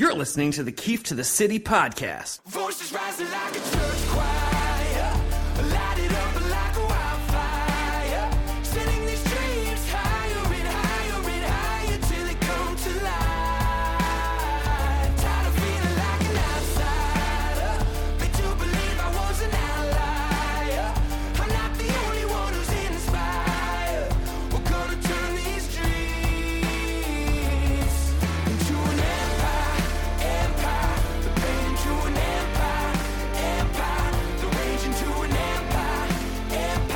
You're listening to the Keefe to the City podcast.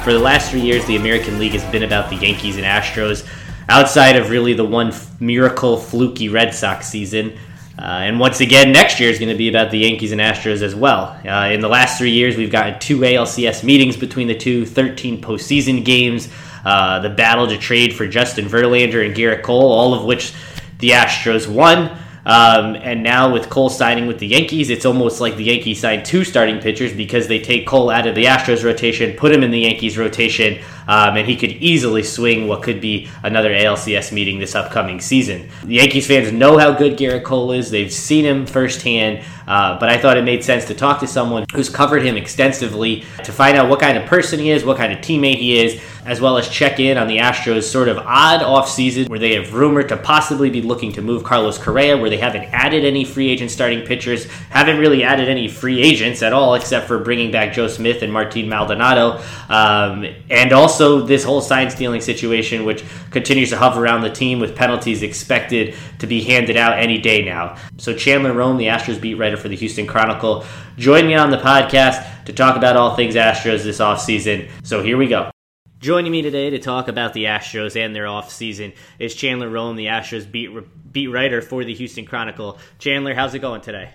For the last three years, the American League has been about the Yankees and Astros, outside of really the one miracle, fluky Red Sox season. Uh, and once again, next year is going to be about the Yankees and Astros as well. Uh, in the last three years, we've gotten two ALCS meetings between the two, 13 postseason games, uh, the battle to trade for Justin Verlander and Gerrit Cole, all of which the Astros won. Um, and now with Cole signing with the Yankees, it's almost like the Yankees signed two starting pitchers because they take Cole out of the Astros rotation, put him in the Yankees rotation, um, and he could easily swing what could be another ALCS meeting this upcoming season. The Yankees fans know how good Gerrit Cole is; they've seen him firsthand. Uh, but I thought it made sense to talk to someone who's covered him extensively to find out what kind of person he is, what kind of teammate he is, as well as check in on the Astros' sort of odd offseason where they have rumored to possibly be looking to move Carlos Correa, where they haven't added any free agent starting pitchers, haven't really added any free agents at all, except for bringing back Joe Smith and Martin Maldonado, um, and also this whole sign stealing situation, which continues to hover around the team with penalties expected to be handed out any day now. So Chandler Rome, the Astros beat writer for the Houston Chronicle, joined me on the podcast to talk about all things Astros this offseason. So here we go. Joining me today to talk about the Astros and their offseason is Chandler Rome, the Astros beat beat writer for the Houston Chronicle. Chandler, how's it going today?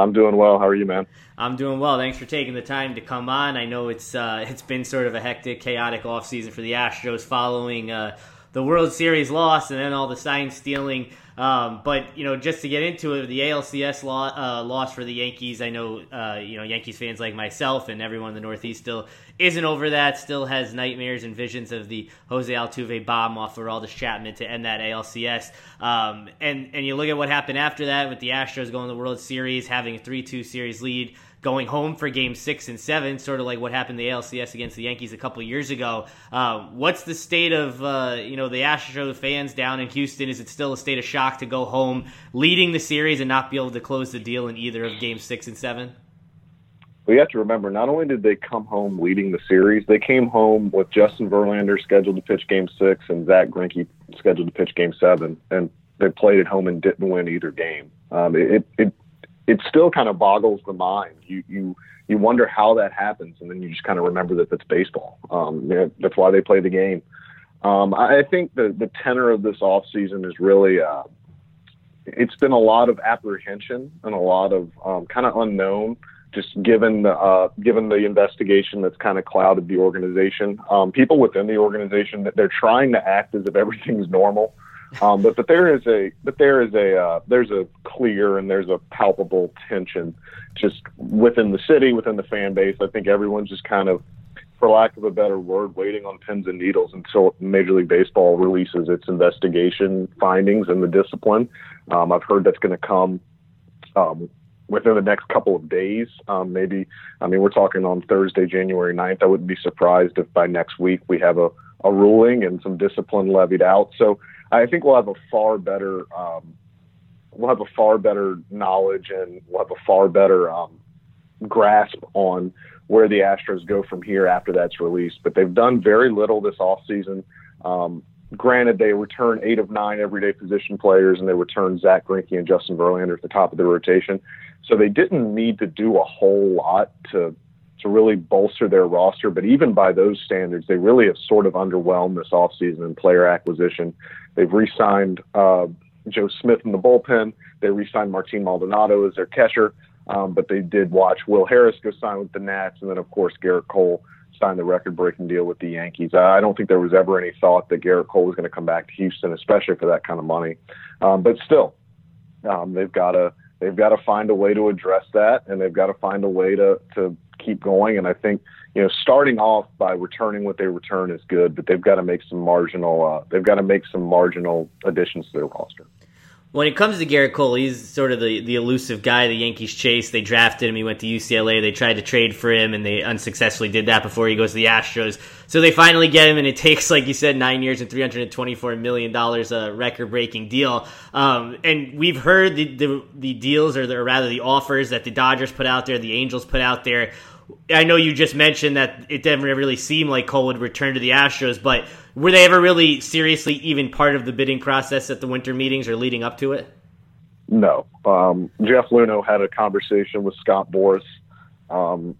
I'm doing well. How are you, man? I'm doing well. Thanks for taking the time to come on. I know it's uh, it's been sort of a hectic, chaotic offseason for the Astros following uh, the World Series loss and then all the sign stealing. Um, but you know, just to get into it, the ALCS law, uh, loss for the Yankees. I know uh, you know Yankees fans like myself and everyone in the Northeast still isn't over that. Still has nightmares and visions of the Jose Altuve bomb off of Aroldis Chapman to end that ALCS. Um, and and you look at what happened after that with the Astros going to the World Series, having a three-two series lead going home for game six and seven, sort of like what happened in the ALCS against the Yankees a couple years ago. Uh, what's the state of uh, you know the Astros fans down in Houston? Is it still a state of shock to go home leading the series and not be able to close the deal in either of game six and seven? You have to remember, not only did they come home leading the series, they came home with Justin Verlander scheduled to pitch Game Six and Zack Greinke scheduled to pitch Game Seven, and they played at home and didn't win either game. Um, it, it it still kind of boggles the mind. You you you wonder how that happens, and then you just kind of remember that that's baseball. Um, that's why they play the game. Um, I think the the tenor of this off season is really uh, it's been a lot of apprehension and a lot of um, kind of unknown, just given the uh, given the investigation that's kind of clouded the organization. Um, people within the organization that they're trying to act as if everything's normal. Um, but but there is a but there is a uh, there's a clear and there's a palpable tension just within the city within the fan base. I think everyone's just kind of, for lack of a better word, waiting on pins and needles until Major League Baseball releases its investigation findings and the discipline. Um, I've heard that's going to come um, within the next couple of days. Um, maybe I mean we're talking on Thursday, January 9th. I wouldn't be surprised if by next week we have a a ruling and some discipline levied out. So I think we'll have a far better um, we'll have a far better knowledge and we'll have a far better um, grasp on where the Astros go from here after that's released. But they've done very little this offseason. Um, granted, they return eight of nine everyday position players, and they return Zack Greinke and Justin Verlander at the top of the rotation. So they didn't need to do a whole lot to to really bolster their roster. But even by those standards, they really have sort of underwhelmed this offseason in player acquisition. They've re-signed uh, Joe Smith in the bullpen. They re-signed Martin Maldonado as their catcher. Um, but they did watch Will Harris go sign with the Nats, and then of course Gerrit Cole signed the record-breaking deal with the Yankees. I don't think there was ever any thought that Gerrit Cole was going to come back to Houston, especially for that kind of money. Um, but still, um, they've got to they've got to find a way to address that, and they've got to find a way to to keep going. And I think you know starting off by returning what they return is good, but they've got to make some marginal uh, they've got to make some marginal additions to their roster. When it comes to Gerrit Cole, he's sort of the, the elusive guy the Yankees chase. They drafted him. He went to UCLA. They tried to trade for him, and they unsuccessfully did that before he goes to the Astros. So they finally get him, and it takes, like you said, nine years and $324 million, a record breaking deal. Um, and we've heard the, the, the deals, or, the, or rather the offers that the Dodgers put out there, the Angels put out there. I know you just mentioned that it didn't really seem like Cole would return to the Astros, but were they ever really seriously even part of the bidding process at the winter meetings or leading up to it? No. Um, Jeff Luhnow had a conversation with Scott Boras, um,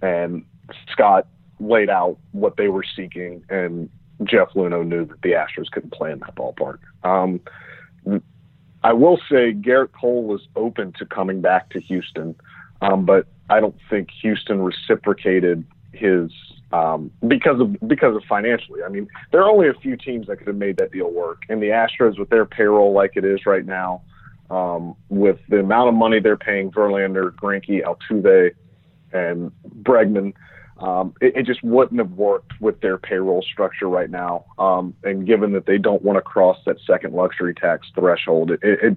and Scott laid out what they were seeking, and Jeff Luhnow knew that the Astros couldn't play in that ballpark. Um, I will say Gerrit Cole was open to coming back to Houston, um, but I don't think Houston reciprocated his um, because of because of financially. I mean, there are only a few teams that could have made that deal work, and the Astros with their payroll like it is right now, um, with the amount of money they're paying Verlander, Greinke, Altuve, and Bregman, um, it, it, just wouldn't have worked with their payroll structure right now. Um, and given that they don't want to cross that second luxury tax threshold, it, it,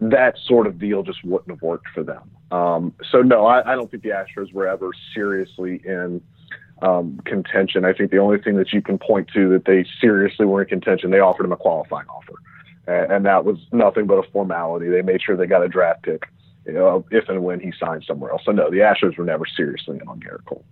that sort of deal just wouldn't have worked for them. Um, so no, I, I, don't think the Astros were ever seriously in um, contention. I think the only thing that you can point to that they seriously were in contention, they offered him a qualifying offer, and, and that was nothing but a formality. They made sure they got a draft pick, you know, if and when he signed somewhere else. So no, the Astros were never seriously in on Gerrit Cole.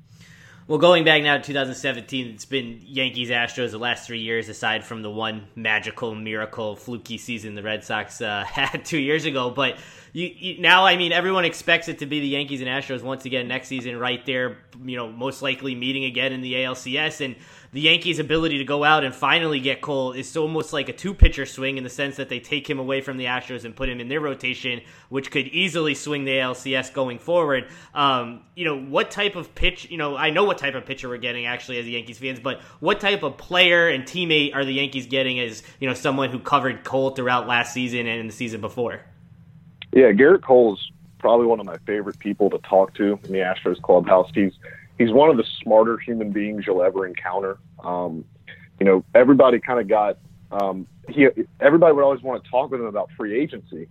Well, going back now to 2017, it's been Yankees Astros the last three years, aside from the one magical, miracle, fluky season the Red Sox uh, had two years ago. But you, you, now, I mean, everyone expects it to be the Yankees and Astros once again next season, right there. You know, most likely meeting again in the ALCS, and the Yankees' ability to go out and finally get Cole is almost like a two pitcher swing in the sense that they take him away from the Astros and put him in their rotation, which could easily swing the ALCS going forward. Um, you know, what type of pitch, you know, I know what type of pitcher we're getting actually as Yankees fans, but what type of player and teammate are the Yankees getting as, you know, someone who covered Cole throughout last season and in the season before? Yeah, Gerrit Cole's probably one of my favorite people to talk to in the Astros clubhouse. He's he's one of the smarter human beings you'll ever encounter. Um, you know, everybody kind of got um, he. Everybody would always want to talk with him about free agency,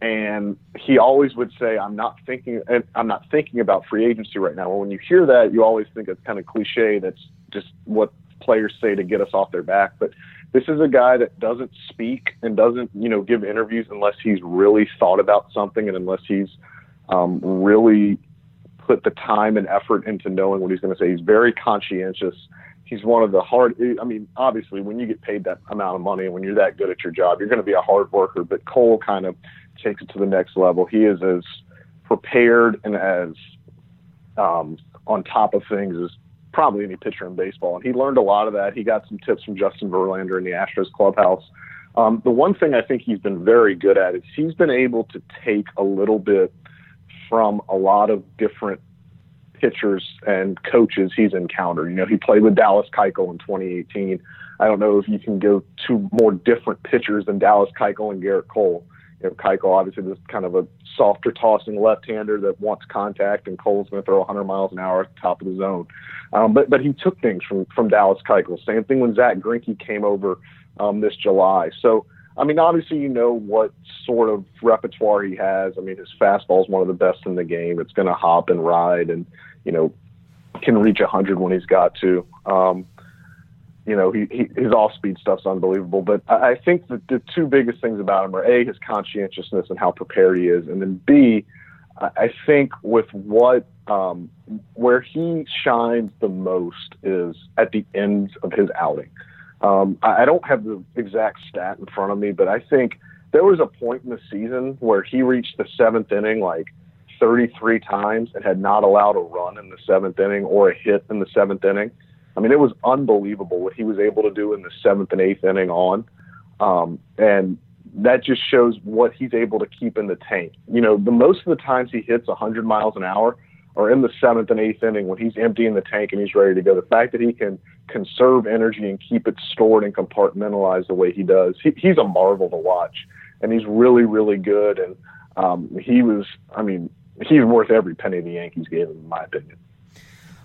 and he always would say, "I'm not thinking. I'm not thinking about free agency right now." Well, when you hear that, you always think it's kind of cliche. That's just what players say to get us off their back. But this is a guy that doesn't speak and doesn't, you know, give interviews unless he's really thought about something and unless he's um, really put the time and effort into knowing what he's going to say. He's very conscientious. He's one of the hard. I mean, obviously, when you get paid that amount of money and when you're that good at your job, you're going to be a hard worker. But Cole kind of takes it to the next level. He is as prepared and as um, on top of things as probably any pitcher in baseball. And he learned a lot of that. He got some tips from Justin Verlander in the Astros clubhouse. Um, the one thing I think he's been very good at is he's been able to take a little bit from a lot of different pitchers and coaches he's encountered. You know, he played with Dallas Keuchel in 2018. I don't know if you can go to more different pitchers than Dallas Keuchel and Gerrit Cole. You know, Keuchel obviously is kind of a softer tossing left-hander that wants contact, and Cole's going to throw 100 miles an hour at the top of the zone. Um, but but he took things from from Dallas Keuchel. Same thing when Zack Greinke came over um, this July. So I mean, obviously, you know what sort of repertoire he has. I mean, his fastball is one of the best in the game. It's going to hop and ride, and you know, can reach 100 when he's got to. Um, you know, he, he his off-speed stuff's unbelievable. But I, I think that the two biggest things about him are a his conscientiousness and how prepared he is, and then b I think with what um, where he shines the most is at the end of his outing. Um, I, I don't have the exact stat in front of me, but I think there was a point in the season where he reached the seventh inning like 33 times and had not allowed a run in the seventh inning or a hit in the seventh inning. I mean, it was unbelievable what he was able to do in the seventh and eighth inning on. Um, and that just shows what he's able to keep in the tank. You know, the most of the times he hits 100 miles an hour, or in the seventh and eighth inning when he's emptying the tank and he's ready to go. The fact that he can conserve energy and keep it stored and compartmentalized the way he does, he, he's a marvel to watch. And he's really, really good. And um, he was, I mean, he's worth every penny the Yankees gave him, in my opinion.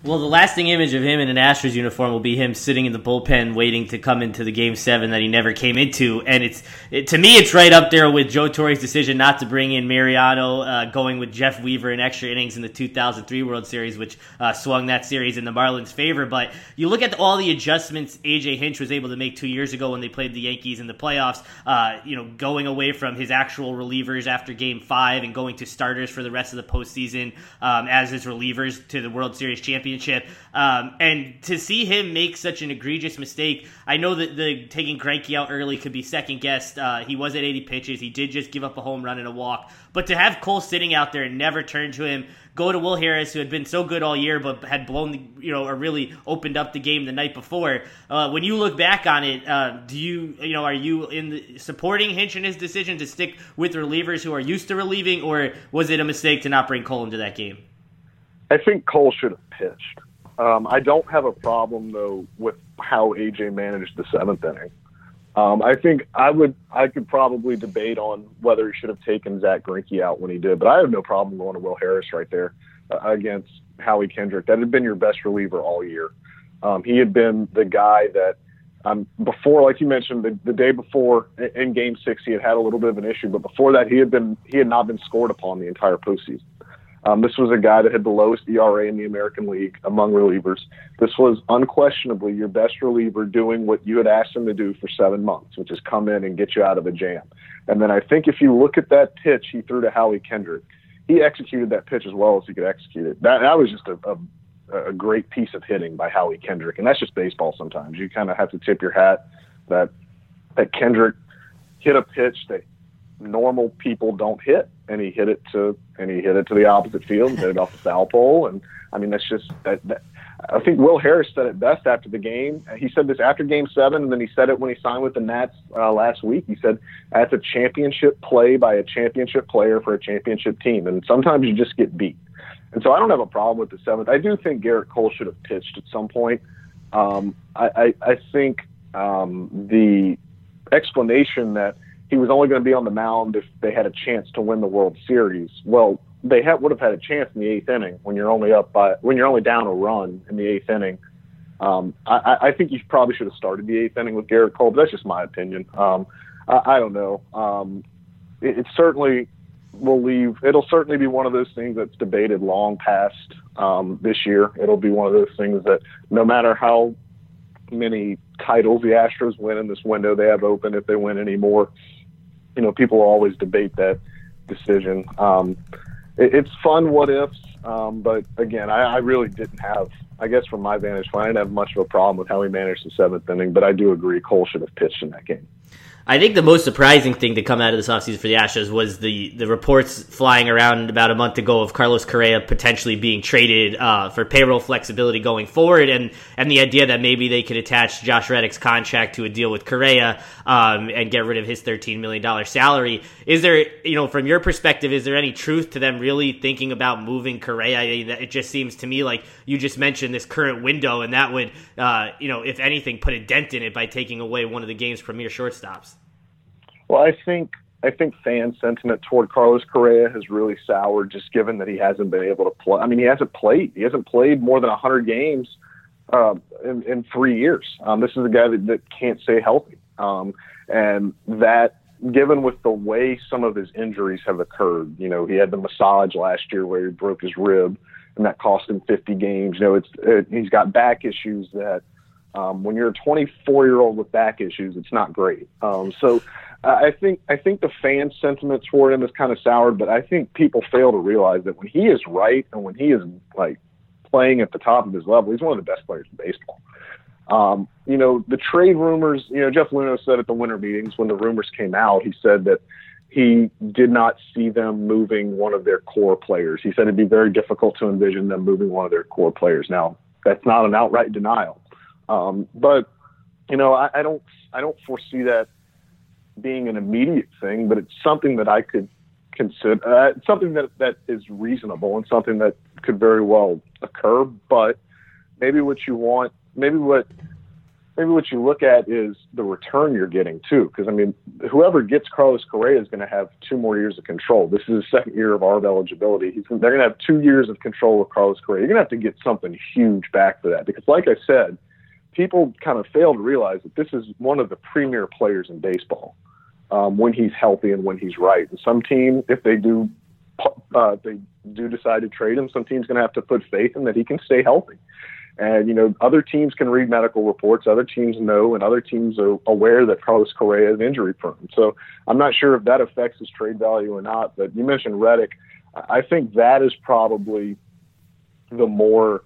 Well, the lasting image of him in an Astros uniform will be him sitting in the bullpen waiting to come into the game seven that he never came into, and it's it, to me it's right up there with Joe Torre's decision not to bring in Mariano, uh, going with Jeff Weaver in extra innings in the 2003 World Series, which uh, swung that series in the Marlins' favor. But you look at all the adjustments AJ Hinch was able to make two years ago when they played the Yankees in the playoffs. Uh, you know, going away from his actual relievers after Game Five and going to starters for the rest of the postseason um, as his relievers to the World Series championship championship. Um, and to see him make such an egregious mistake, I know that the taking Greinke out early could be second guessed. Uh, he was at 80 pitches. He did just give up a home run and a walk. But to have Cole sitting out there and never turn to him, go to Will Harris, who had been so good all year, but had blown, the, you know, or really opened up the game the night before. Uh, when you look back on it, uh, do you, you know, are you in the, supporting Hinch in his decision to stick with relievers who are used to relieving, or was it a mistake to not bring Cole into that game? I think Cole should have pitched. Um, I don't have a problem though with how AJ managed the seventh inning. Um, I think I would I could probably debate on whether he should have taken Zack Greinke out when he did, but I have no problem going to Will Harris right there uh, against Howie Kendrick. That had been your best reliever all year. Um, he had been the guy that um, before, like you mentioned, the, the day before in Game Six, he had had a little bit of an issue, but before that, he had been he had not been scored upon the entire postseason. Um, this was a guy that had the lowest ERA in the American League among relievers. This was unquestionably your best reliever doing what you had asked him to do for seven months, which is come in and get you out of a jam. And then I think if you look at that pitch he threw to Howie Kendrick, he executed that pitch as well as he could execute it. That, that was just a, a, a great piece of hitting by Howie Kendrick. And that's just baseball sometimes. You kind of have to tip your hat that, that Kendrick hit a pitch that normal people don't hit and he hit it to and he hit it to the opposite field and hit it off the foul pole. And I mean, that's just that, that. I think Will Harris said it best after the game. He said this after Game Seven, and then he said it when he signed with the Nats uh, last week. He said that's a championship play by a championship player for a championship team, and sometimes you just get beat. And so I don't have a problem with the seventh. I do think Gerrit Cole should have pitched at some point. Um, I, I, I think um, the explanation that he was only going to be on the mound if they had a chance to win the World Series. Well, they have, would have had a chance in the eighth inning when you're only up by when you're only down a run in the eighth inning. Um, I, I think you probably should have started the eighth inning with Gerrit Cole, but that's just my opinion. Um, I, I don't know. Um, it, it certainly will leave. It'll certainly be one of those things that's debated long past um, this year. It'll be one of those things that no matter how many titles the Astros win in this window they have open, if they win any more, you know, people always debate that decision. Um, it, it's fun what ifs, um, but again, I, I really didn't have, I guess from my vantage point, I didn't have much of a problem with how he managed the seventh inning, but I do agree Cole should have pitched in that game. I think the most surprising thing to come out of this offseason for the Astros was the, the reports flying around about a month ago of Carlos Correa potentially being traded uh, for payroll flexibility going forward, and and the idea that maybe they could attach Josh Reddick's contract to a deal with Correa um, and get rid of his thirteen million dollar salary. Is there, you know, from your perspective, is there any truth to them really thinking about moving Correa? It just seems to me like you just mentioned this current window, and that would, uh, you know, if anything, put a dent in it by taking away one of the game's premier shortstops. Well, I think I think fan sentiment toward Carlos Correa has really soured, just given that he hasn't been able to play. I mean, he hasn't played. He hasn't played more than 100 games uh, in, in three years. Um, this is a guy that, that can't stay healthy, um, and that given with the way some of his injuries have occurred, you know, he had the massage last year where he broke his rib, and that cost him 50 games. You know, it's it, he's got back issues that. Um, when you're a 24 year old with back issues, it's not great. Um, so I think I think the fan sentiment toward him is kind of soured, but I think people fail to realize that when he is right and when he is like playing at the top of his level, he's one of the best players in baseball. Um, you know, the trade rumors, you know, Jeff Luhnow said at the winter meetings when the rumors came out, he said that he did not see them moving one of their core players. He said it'd be very difficult to envision them moving one of their core players. Now, that's not an outright denial. Um, but, you know, I, I don't I don't foresee that being an immediate thing, but it's something that I could consider. Uh, something that that is reasonable and something that could very well occur. But maybe what you want, maybe what maybe what you look at is the return you're getting too. Because I mean, whoever gets Carlos Correa is going to have two more years of control. This is his second year of ARB eligibility. He's they're going to have two years of control with Carlos Correa. You're going to have to get something huge back for that. Because like I said, people kind of fail to realize that this is one of the premier players in baseball um, when he's healthy and when he's right. And some team, if they do, uh, they do decide to trade him, some team's going to have to put faith in that he can stay healthy. And you know, other teams can read medical reports. Other teams know, and other teams are aware that Carlos Correa is injury prone. So I'm not sure if that affects his trade value or not. But you mentioned Reddick. I think that is probably the more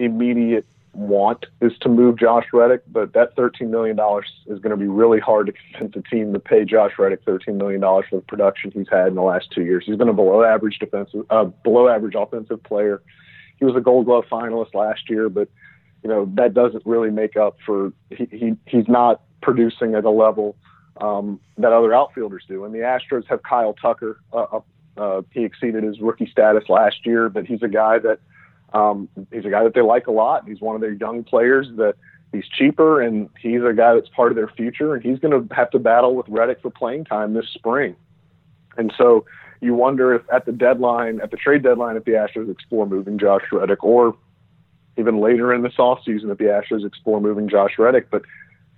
immediate want is to move Josh Reddick, but that $13 million is going to be really hard to convince a team to pay Josh Reddick $13 million for the production he's had in the last two years. He's been a below average defensive, uh, below average offensive player. He was a Gold Glove finalist last year, but you know that doesn't really make up for he, he he's not producing at a level um, that other outfielders do. And the Astros have Kyle Tucker. Uh, uh, he exceeded his rookie status last year, but he's a guy that um, he's a guy that they like a lot. He's one of their young players that he's cheaper and he's a guy that's part of their future and he's going to have to battle with Reddick for playing time this spring. And so you wonder if at the deadline, at the trade deadline, if the Astros explore moving Josh Reddick or even later in this offseason if the Astros explore moving Josh Reddick. But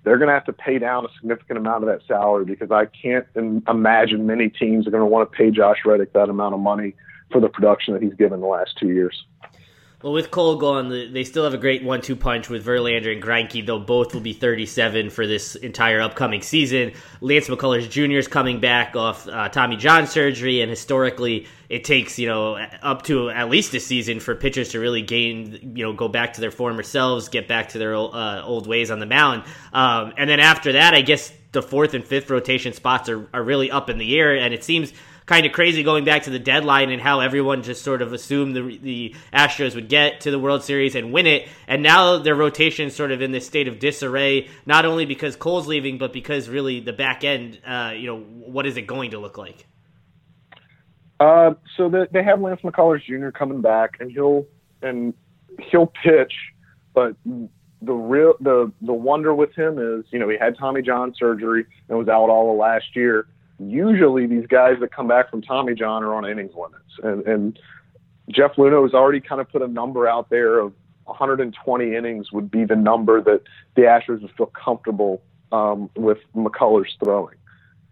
they're going to have to pay down a significant amount of that salary because I can't imagine many teams are going to want to pay Josh Reddick that amount of money for the production that he's given the last two years. Well, with Cole gone, they still have a great one-two punch with Verlander and Greinke, though both will be 37 for this entire upcoming season. Lance McCullers Jr. is coming back off uh, Tommy John surgery, and historically, it takes you know up to at least a season for pitchers to really gain, you know, go back to their former selves, get back to their uh, old ways on the mound, um, and then after that, I guess the fourth and fifth rotation spots are, are really up in the air, and it seems kind of crazy going back to the deadline and how everyone just sort of assumed the the Astros would get to the World Series and win it, and now their rotation is sort of in this state of disarray. Not only because Cole's leaving, but because really the back end, uh, you know, what is it going to look like? Uh, so the, they have Lance McCullers Jr. coming back, and he'll and he'll pitch, but the real the the wonder with him is, you know, he had Tommy John surgery and was out all of last year usually these guys that come back from Tommy John are on innings limits. And, and Jeff Luhnow has already kind of put a number out there of 120 innings would be the number that the Astros would feel comfortable um, with McCullers throwing.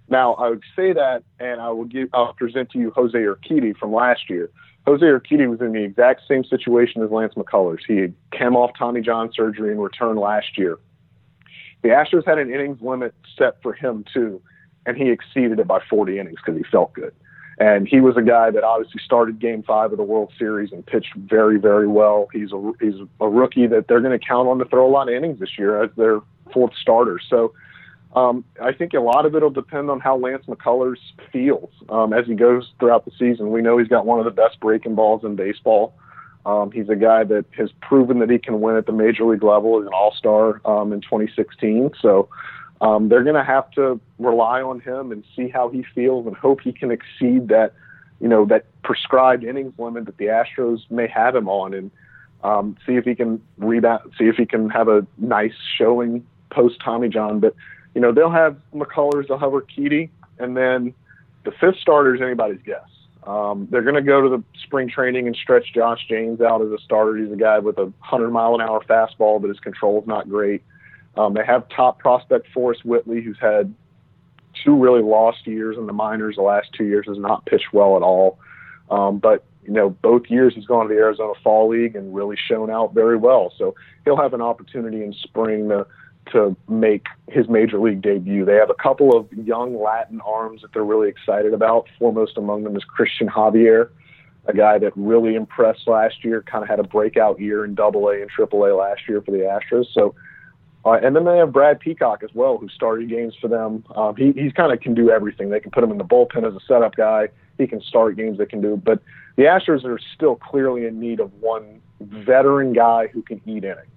Now, I would say that, and I will give, I'll present to you Jose Urquidy from last year. Jose Urquidy was in the exact same situation as Lance McCullers. He had came off Tommy John surgery and returned last year. The Astros had an innings limit set for him too, and he exceeded it by 40 innings because he felt good. And he was a guy that obviously started Game Five of the World Series and pitched very, very well. He's a he's a rookie that they're going to count on to throw a lot of innings this year as their fourth starter. So um, I think a lot of it will depend on how Lance McCullers feels um, as he goes throughout the season. We know he's got one of the best breaking balls in baseball. Um, he's a guy that has proven that he can win at the major league level as an All Star um, in 2016. So um, they're going to have to rely on him and see how he feels and hope he can exceed that, you know, that prescribed innings limit that the Astros may have him on, and um, see if he can rebound, see if he can have a nice showing post Tommy John. But you know, they'll have McCullers, they'll have Urquidy, and then the fifth starter is anybody's guess. Um, they're going to go to the spring training and stretch Josh James out as a starter. He's a guy with a 100 mile an hour fastball, but his control is not great. Um, they have top prospect Forrest Whitley, who's had two really lost years in the minors. The last two years has not pitched well at all. Um, but you know, both years he's gone to the Arizona Fall League and really shown out very well. So he'll have an opportunity in spring to to make his major league debut. They have a couple of young Latin arms that they're really excited about. Foremost among them is Cristian Javier, a guy that really impressed last year, kind of had a breakout year in Double A and Triple A last year for the Astros. So uh, and then they have Brad Peacock as well, who started games for them. Um, he he's kind of can do everything. They can put him in the bullpen as a setup guy. He can start games. They can do. But the Astros are still clearly in need of one veteran guy who can eat innings.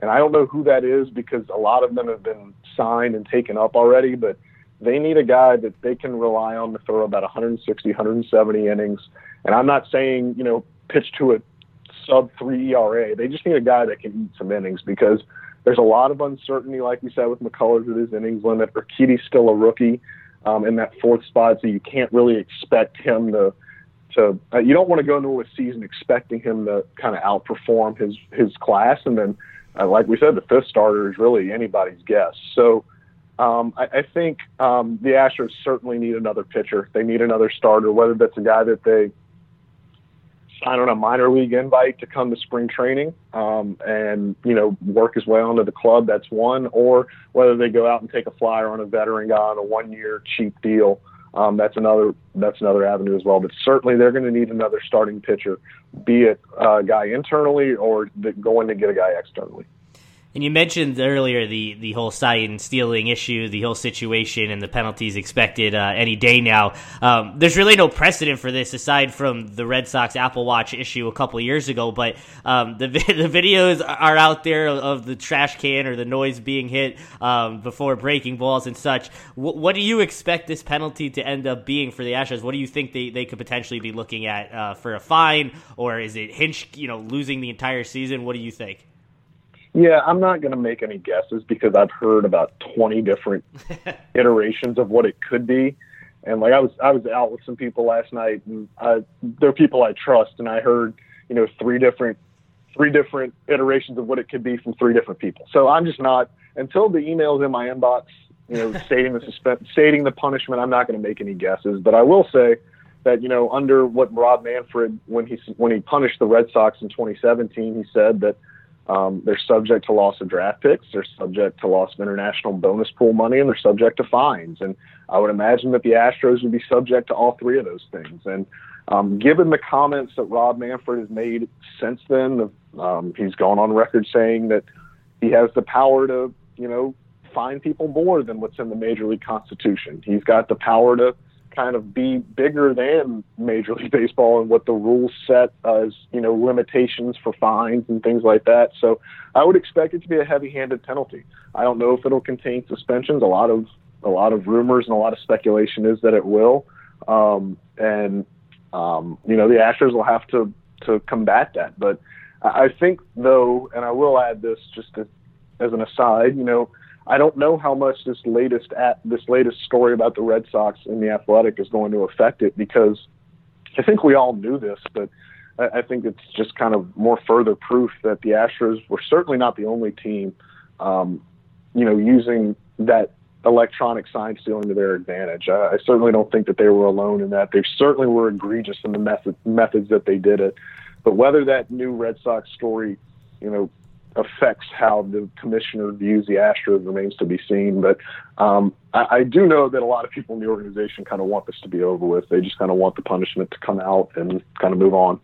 And I don't know who that is because a lot of them have been signed and taken up already. But they need a guy that they can rely on to throw about 160, 170 innings. And I'm not saying you know pitch to a sub three ERA. They just need a guy that can eat some innings because there's a lot of uncertainty, like we said, with McCullers at his innings limit. Urquidy's still a rookie um, in that fourth spot, so you can't really expect him to. To uh, you don't want to go into a season expecting him to kind of outperform his his class, and then, uh, like we said, the fifth starter is really anybody's guess. So. Um, I, I think um, the Astros certainly need another pitcher. They need another starter, whether that's a guy that they sign on a minor league invite to come to spring training um, and you know work his way onto the club. That's one, or whether they go out and take a flyer on a veteran guy on a one-year cheap deal. Um, that's another that's another avenue as well. But certainly they're going to need another starting pitcher, be it a guy internally or going to get a guy externally. And you mentioned earlier the, the whole sign stealing issue, the whole situation, and the penalties expected uh, any day now. Um, there's really no precedent for this aside from the Red Sox Apple Watch issue a couple years ago. But um, the the videos are out there of the trash can or the noise being hit um, before breaking balls and such. W- what do you expect this penalty to end up being for the Astros? What do you think they, they could potentially be looking at uh, for a fine, or is it Hinch, you know, losing the entire season? What do you think? Yeah, I'm not going to make any guesses because I've heard about 20 different iterations of what it could be. And like I was, I was out with some people last night, and I, they're people I trust, and I heard, you know, three different, three different iterations of what it could be from three different people. So I'm just not until the emails in my inbox, you know, stating the suspend, stating the punishment. I'm not going to make any guesses, but I will say that you know, under what Rob Manfred when he when he punished the Red Sox in 2017, he said that um, they're subject to loss of draft picks. They're subject to loss of international bonus pool money, and they're subject to fines. And I would imagine that the Astros would be subject to all three of those things. And um, given the comments that Rob Manfred has made since then, um, he's gone on record saying that he has the power to, you know, fine people more than what's in the Major League Constitution. He's got the power to kind of be bigger than Major League Baseball and what the rules set as, you know, limitations for fines and things like that. So I would expect it to be a heavy-handed penalty. I don't know if it'll contain suspensions. A lot of a lot of rumors and a lot of speculation is that it will. Um, and um, you know, the Astros will have to to combat that. But I think though, and I will add this just to, as an aside, you know, I don't know how much this latest at this latest story about the Red Sox and the Athletic is going to affect it because I think we all knew this, but I, I think it's just kind of more further proof that the Astros were certainly not the only team, um, you know, using that electronic sign stealing to their advantage. I, I certainly don't think that they were alone in that. They certainly were egregious in the method, methods that they did it. But whether that new Red Sox story, you know, affects how the commissioner views the Astros remains to be seen. But um, I, I do know that a lot of people in the organization kind of want this to be over with. They just kind of want the punishment to come out and kind of move on.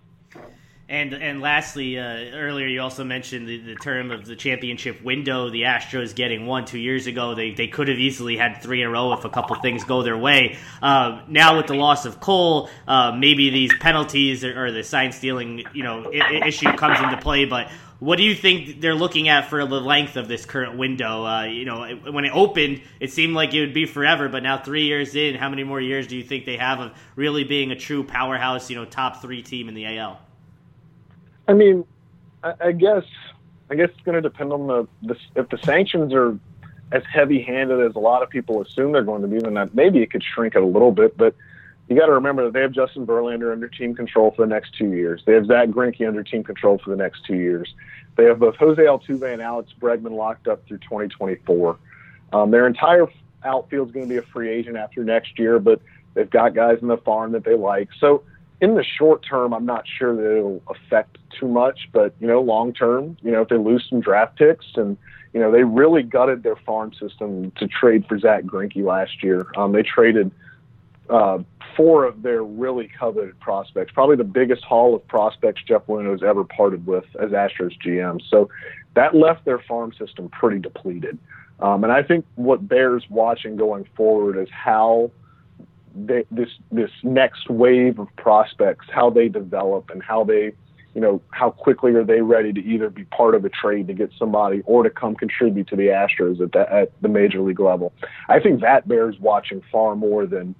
And and lastly, uh, earlier you also mentioned the, the term of the championship window. The Astros getting one two years ago. They they could have easily had three in a row if a couple things go their way. Uh, now with the loss of Cole, uh, maybe these penalties or, or, the sign stealing you know issue comes into play. But what do you think they're looking at for the length of this current window? Uh, you know, when it opened, it seemed like it would be forever, but now three years in, how many more years do you think they have of really being a true powerhouse, you know, top three team in the AL? I mean, I, I guess I guess it's going to depend on the, the if the sanctions are as heavy-handed as a lot of people assume they're going to be. Then that maybe it could shrink it a little bit, but you got to remember that they have Justin Verlander under team control for the next two years. They have Zack Greinke under team control for the next two years. They have both Jose Altuve and Alex Bregman locked up through 2024. Um, their entire outfield is going to be a free agent after next year, but they've got guys in the farm that they like. So in the short term, I'm not sure that it'll affect too much, but you know, long term, you know, if they lose some draft picks and you know, they really gutted their farm system to trade for Zack Greinke last year. Um, they traded uh, four of their really coveted prospects, probably the biggest haul of prospects Jeff has ever parted with as Astros GM. So that left their farm system pretty depleted. Um, and I think what bears watching going forward is how they, this this next wave of prospects, how they develop and how they, you know, how quickly are they ready to either be part of a trade to get somebody or to come contribute to the Astros at the, at the major league level. I think that bears watching far more than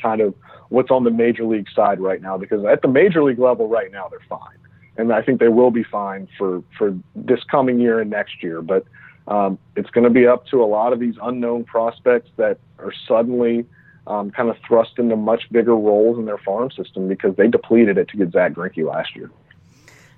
kind of what's on the major league side right now because at the major league level right now they're fine and I think they will be fine for for this coming year and next year. But um, it's going to be up to a lot of these unknown prospects that are suddenly um, kind of thrust into much bigger roles in their farm system because they depleted it to get Zack Greinke last year.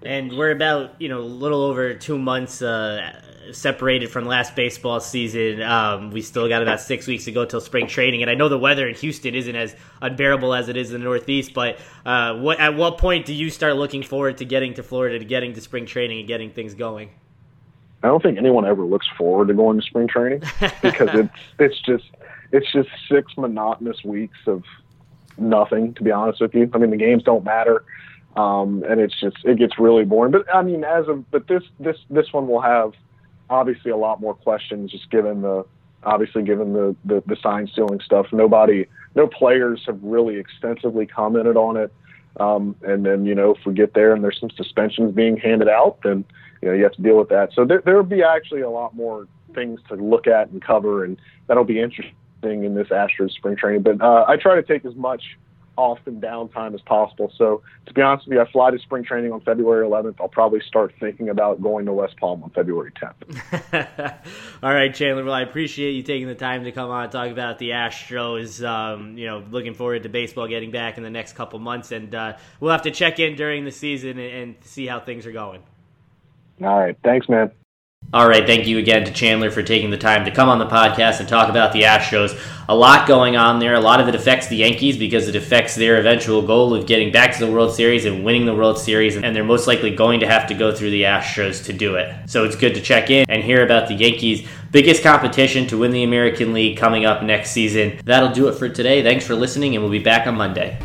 And we're about you know a little over two months uh, separated from last baseball season. Um, we still got about six weeks to go till spring training, and I know the weather in Houston isn't as unbearable as it is in the Northeast. But uh, what at what point do you start looking forward to getting to Florida, to getting to spring training, and getting things going? I don't think anyone ever looks forward to going to spring training because it's it's just it's just six monotonous weeks of nothing. To be honest with you, I mean the games don't matter, um, and it's just it gets really boring. But I mean, as of but this this this one will have obviously a lot more questions, just given the obviously given the the, the sign stealing stuff. Nobody, no players have really extensively commented on it. Um, and then you know if we get there and there's some suspensions being handed out, then you know you have to deal with that. So there there'll be actually a lot more things to look at and cover, and that'll be interesting in this Astros spring training. But uh, I try to take as much off and downtime as possible. So to be honest with you, I fly to spring training on February 11th. I'll probably start thinking about going to West Palm on February 10th. All right, Chandler. Well, I appreciate you taking the time to come on and talk about the Astros. Um, you know, looking forward to baseball getting back in the next couple months, and uh, we'll have to check in during the season and, and see how things are going. All right. Thanks, man. All right, thank you again to Chandler for taking the time to come on the podcast and talk about the Astros. A lot going on there. A lot of it affects the Yankees because it affects their eventual goal of getting back to the World Series and winning the World Series, and they're most likely going to have to go through the Astros to do it. So it's good to check in and hear about the Yankees' biggest competition to win the American League coming up next season. That'll do it for today. Thanks for listening, and we'll be back on Monday.